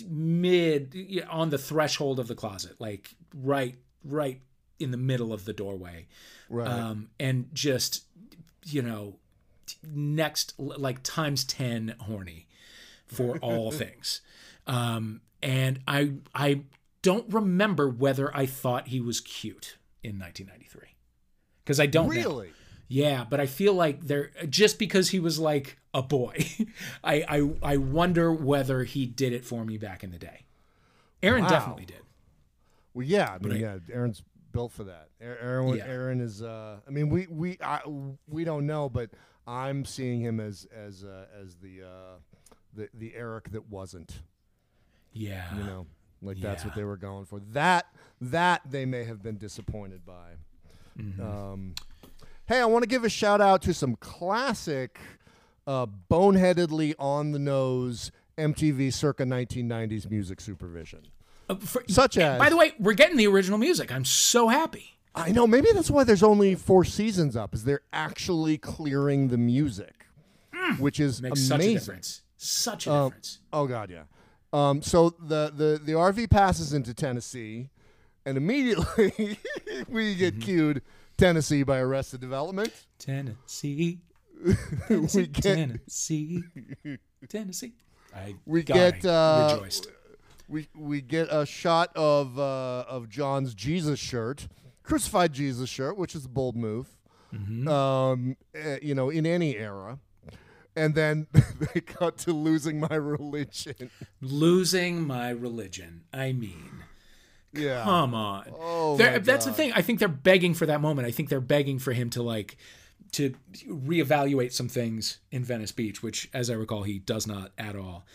mid on the threshold of the closet, like right, right in the middle of the doorway, Right. um, and just you know, next like times ten horny for <laughs> all things, um, and I I don't remember whether I thought he was cute in 1993 because I don't know. really? Yeah, but I feel like there just because he was like a boy, <laughs> I, I I wonder whether he did it for me back in the day. Aaron Wow. definitely did. Well, yeah. I mean, Right. yeah. Aaron's built for that. Aaron, Yeah. Aaron is. Uh, I mean, we we I, we don't know, but I'm seeing him as as uh, as the uh, the the Eric that wasn't. Yeah. You know, like that's what they were going for. That that they may have been disappointed by. Mm-hmm. Um, hey, I want to give a shout out to some classic, uh, boneheadedly on the nose MTV circa 1990s music supervision, Uh, for- such as. by the way, we're getting the original music. I'm so happy. I know. Maybe that's why there's only four seasons up. Is they're actually clearing the music, which is Mm. Makes amazing. such a difference. Such a Um, difference. Oh God, yeah. Um, so the, the the RV passes into Tennessee, and immediately <laughs> we Mm-hmm. get cued Tennessee by Arrested Development. Tennessee, <laughs> we get Tennessee, Tennessee. I We God, get, uh, rejoiced. we we get a shot of uh, of John's Jesus shirt, crucified Jesus shirt, which is a bold move. Mm-hmm. Um, eh, you know, in any era. And then <laughs> they cut to losing my religion. Losing my religion. I mean, Yeah. come on. Oh, They're- that's the thing. I think they're begging for that moment. I think they're begging for him to like to reevaluate some things in Venice Beach, which, as I recall, he does not at all.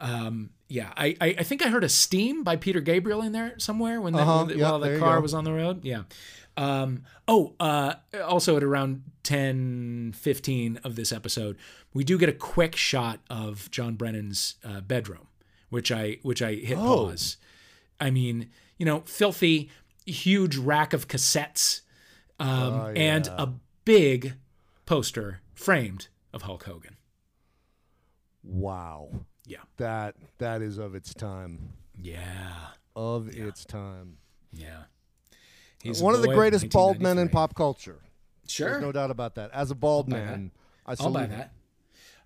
Um, yeah, I, I I think I heard a steam by Peter Gabriel in there somewhere when, that, Uh-huh, when the, yeah, while the car was on the road. Yeah. Um, oh, uh, also at around 10, 15 of this episode, we do get a quick shot of John Brennan's uh, bedroom, which I which I hit Oh. pause. I mean, you know, filthy, huge rack of cassettes, um, Oh, and a big poster framed of Hulk Hogan. Wow. Yeah. That that is of its time. Yeah. Of its time. Yeah. He's One of the greatest bald men in pop culture. Sure. There's no doubt about that. As a bald buy man, I I'll buy that.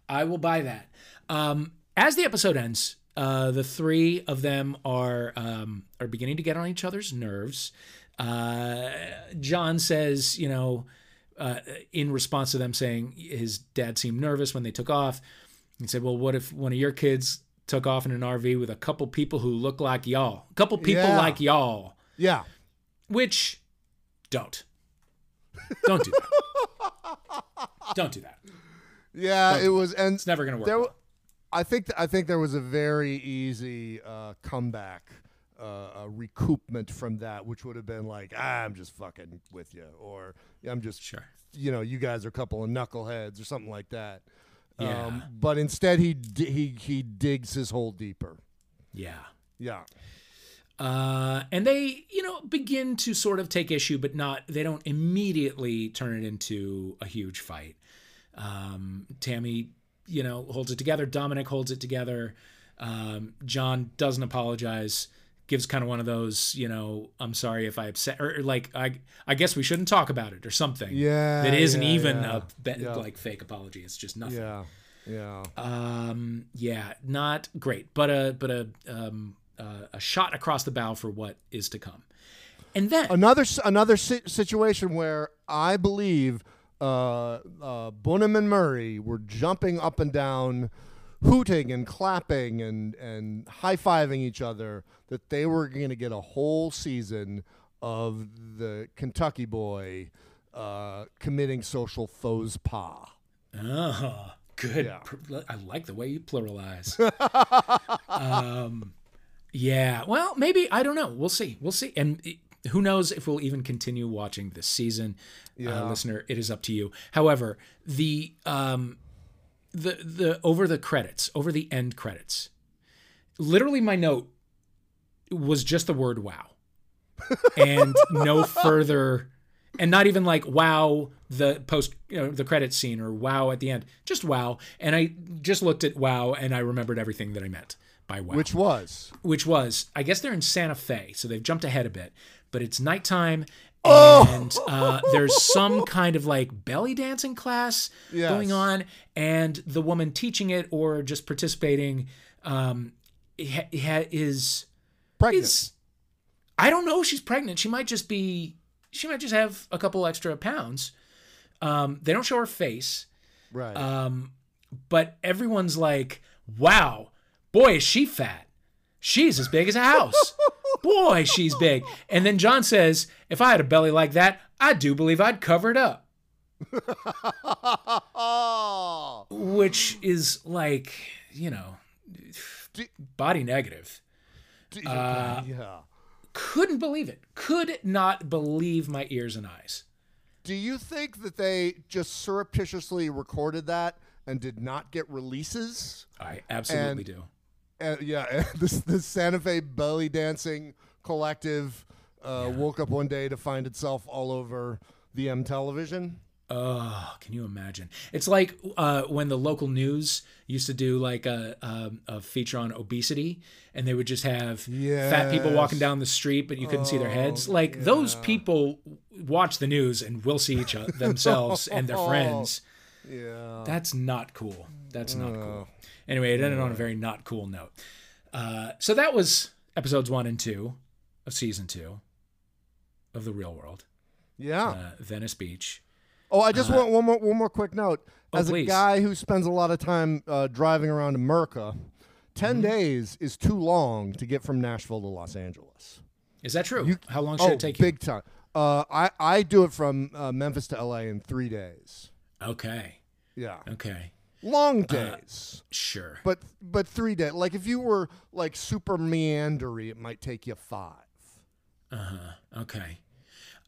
I will buy that. Um, as the episode ends, uh, the three of them are um, are beginning to get on each other's nerves. Uh, John says, you know, uh, in response to them saying his dad seemed nervous when they took off, he said, "Well, what if one of your kids took off in an RV with a couple people who look like y'all, a couple people Yeah. like y'all?" Yeah. Which, don't, don't do that. <laughs> don't do that. Yeah, it was and It's never gonna work. there well. I think I think there was a very easy uh, comeback, uh, a recoupment from that, which would have been like, ah, "I'm just fucking with you," or "I'm just, Sure. you know, you guys are a couple of knuckleheads," or something like that. Yeah. Um, but instead, he he he digs his hole deeper. Yeah. Yeah. Uh, and they, you know, begin to sort of take issue, but not, they don't immediately turn it into a huge fight. Um, Tammy, you know, holds it together. Dominic holds it together. Um, John doesn't apologize. Gives kind of one of those, you know, I'm sorry if I upset, or, or like, I, I guess we shouldn't talk about it, or something. Yeah, that isn't yeah, even yeah. a be- Yeah. like fake apology. It's just nothing. Yeah. Yeah. Um, yeah, not great, but a but a um, uh, a shot across the bow for what is to come. And then another another si- situation where I believe uh, uh, Bunim and Murray were jumping up and down, hooting and clapping and and high fiving each other. That they were going to get a whole season of the Kentucky boy uh, committing social faux pas. oh, good. Yeah. I like the way you pluralize. <laughs> um, yeah. Well, maybe I don't know. We'll see. We'll see. And who knows if we'll even continue watching this season, Yeah. uh, listener. It is up to you. However, the um, the the over the credits, over the end credits, literally my note was just the word "wow," <laughs> and no further and not even like wow the post you know the credit scene or wow at the end just wow and i just looked at wow and i remembered everything that i meant by wow Which was which was i guess they're in santa fe so they've jumped ahead a bit but it's nighttime Oh! and uh, there's some kind of like belly dancing class Yes. going on and the woman teaching it or just participating um, ha- ha- is pregnant. is I don't know if she's pregnant. She might just be she might just have a couple extra pounds. Um, they don't show her face, right. um, but everyone's like, "Wow, boy, is she fat? She's as big as a house. <laughs> boy, she's big." And then John says, "If I had a belly like that, I do believe I'd cover it up." <laughs> Which is like, you know, Do- body negative. D- Uh, yeah. Couldn't believe it. Could not believe my ears and eyes. Do you think that they just surreptitiously recorded that and did not get releases? I absolutely And- do. And yeah, <laughs> this the Santa Fe belly dancing collective uh, woke up one day to find itself all over the M television. Oh, can you imagine? It's like uh, when the local news used to do like a, a, a feature on obesity, and they would just have fat people walking down the street, but you couldn't see their heads. Like those people watch the news and will see each other <laughs> themselves and their friends. Yeah. That's not cool. That's not cool. Anyway, it ended on a very not cool note. Uh, so that was episodes one and two of season two of the Real World, Yeah. uh, Venice Beach. Oh, I just want one more one more quick note. Oh, As a please. guy who spends a lot of time uh, driving around America, 10 Mm-hmm. days is too long to get from Nashville to Los Angeles. Is that true? You- How long should oh, it take you? big time. Uh, I I do it from uh, Memphis to LA in three days. Okay. Yeah, Okay. Long Uh, days, Sure. but but three days. Like if you were like super meandery, it might take you five. Uh huh. Okay.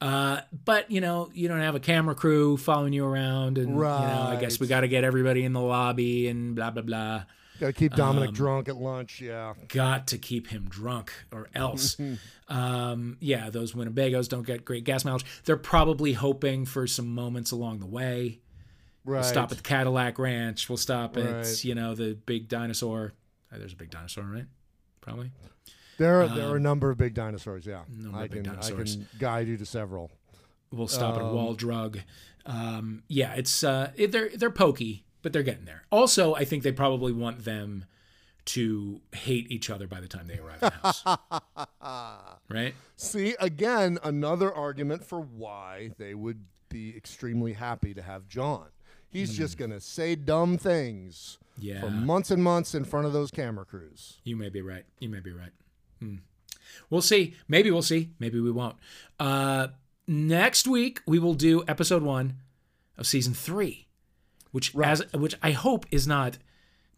Uh, but you know, you don't have a camera crew following you around, and you know, I guess we got to get everybody in the lobby and blah blah blah. Got to keep Dominic Um, drunk at lunch. Yeah, Got to keep him drunk, or else. <laughs> um, yeah, those Winnebagos don't get great gas mileage. They're probably hoping for some moments along the way. Right. We'll stop at the Cadillac Ranch. We'll stop at Right. you know the big dinosaur. Uh, there's a big dinosaur, right? Probably. There are, there are a number of big dinosaurs. Yeah, Um, number I of big can dinosaurs. I can guide you to several. We'll stop at a Um, wall drug. Um, yeah, it's uh, it, they're they're pokey, but they're getting there. Also, I think they probably want them to hate each other by the time they arrive at the house. <laughs> right? See, again, another argument for why they would be extremely happy to have John. He's just going to say dumb things. Yeah. for months and months in front of those camera crews. You may be right. You may be right. Hmm. We'll see. Maybe we'll see. Maybe we won't. Uh, next week we will do episode one of season three, which as which I hope is not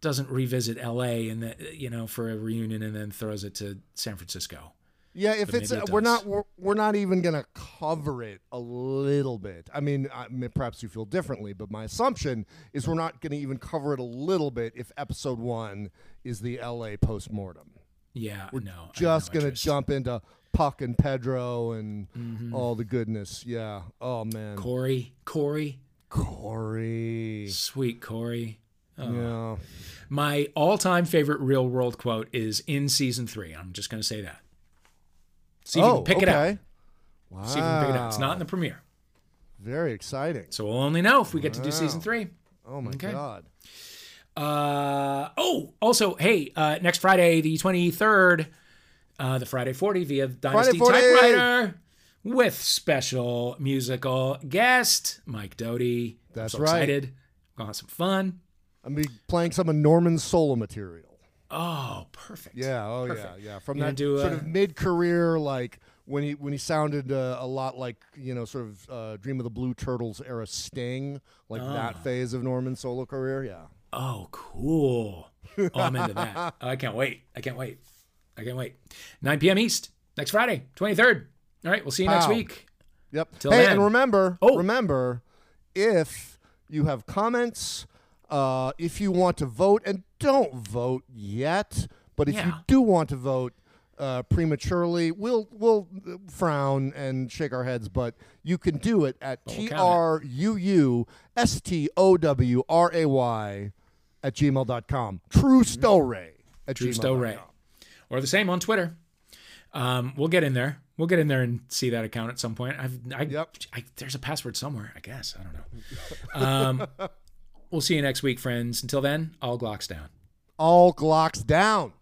doesn't revisit L.A. and the, you know for a reunion and then throws it to San Francisco. Yeah, if But it's it we're not we're, we're not even going to cover it a little bit. I mean, I mean, perhaps you feel differently, but my assumption is we're not going to even cover it a little bit if episode 1 is the LA postmortem. Yeah, we're have Just no going to interest. jump into Puck and Pedro and Mm-hmm. all the goodness. Yeah. Oh man. Cory, Cory, Cory. sweet Cory. Oh. Yeah. My all-time favorite real world quote is in season three. I'm just going to say that. See if you oh, can pick okay. it out. Wow. See if you can pick it out. It's not in the premiere, Very exciting. so we'll only know if we get to do season Wow. three. Oh my Okay. god. Uh, oh, also, hey, uh, next Friday, the 23rd, uh, the Friday 40 via Dynasty 40. Typewriter with special musical guest Mike Doughty. That's I'm so right. excited. Gonna have some fun. I'm be playing some of Norman's solo material. Oh, perfect. Yeah, oh Perfect. yeah, yeah. From You that do, sort uh, of mid-career, like when he when he sounded uh, a lot like you know, sort of uh, Dream of the Blue Turtles era Sting, like Ah. that phase of Norman's solo career. Yeah. Oh, cool. Oh, I'm into that. <laughs> I can't wait. I can't wait. I can't wait. 9 p.m. East next Friday, 23rd. All right, we'll see you next week. Yep. Till hey, then. and remember, Oh. remember, if you have comments, uh, if you want to vote, and don't vote yet, but if you do want to vote, uh, prematurely, we'll we'll frown and shake our heads, but you can do it at T R U U S T O W R A Y at gmail.com. True story at. Stowe Ray. Or the same on Twitter. Um, we'll get in there. We'll get in there and see that account at some point. I've, I, Yep. I, there's a password somewhere, I guess. I don't know. Um, <laughs> we'll see you next week, friends. Until then, all Glocks down. All Glocks down.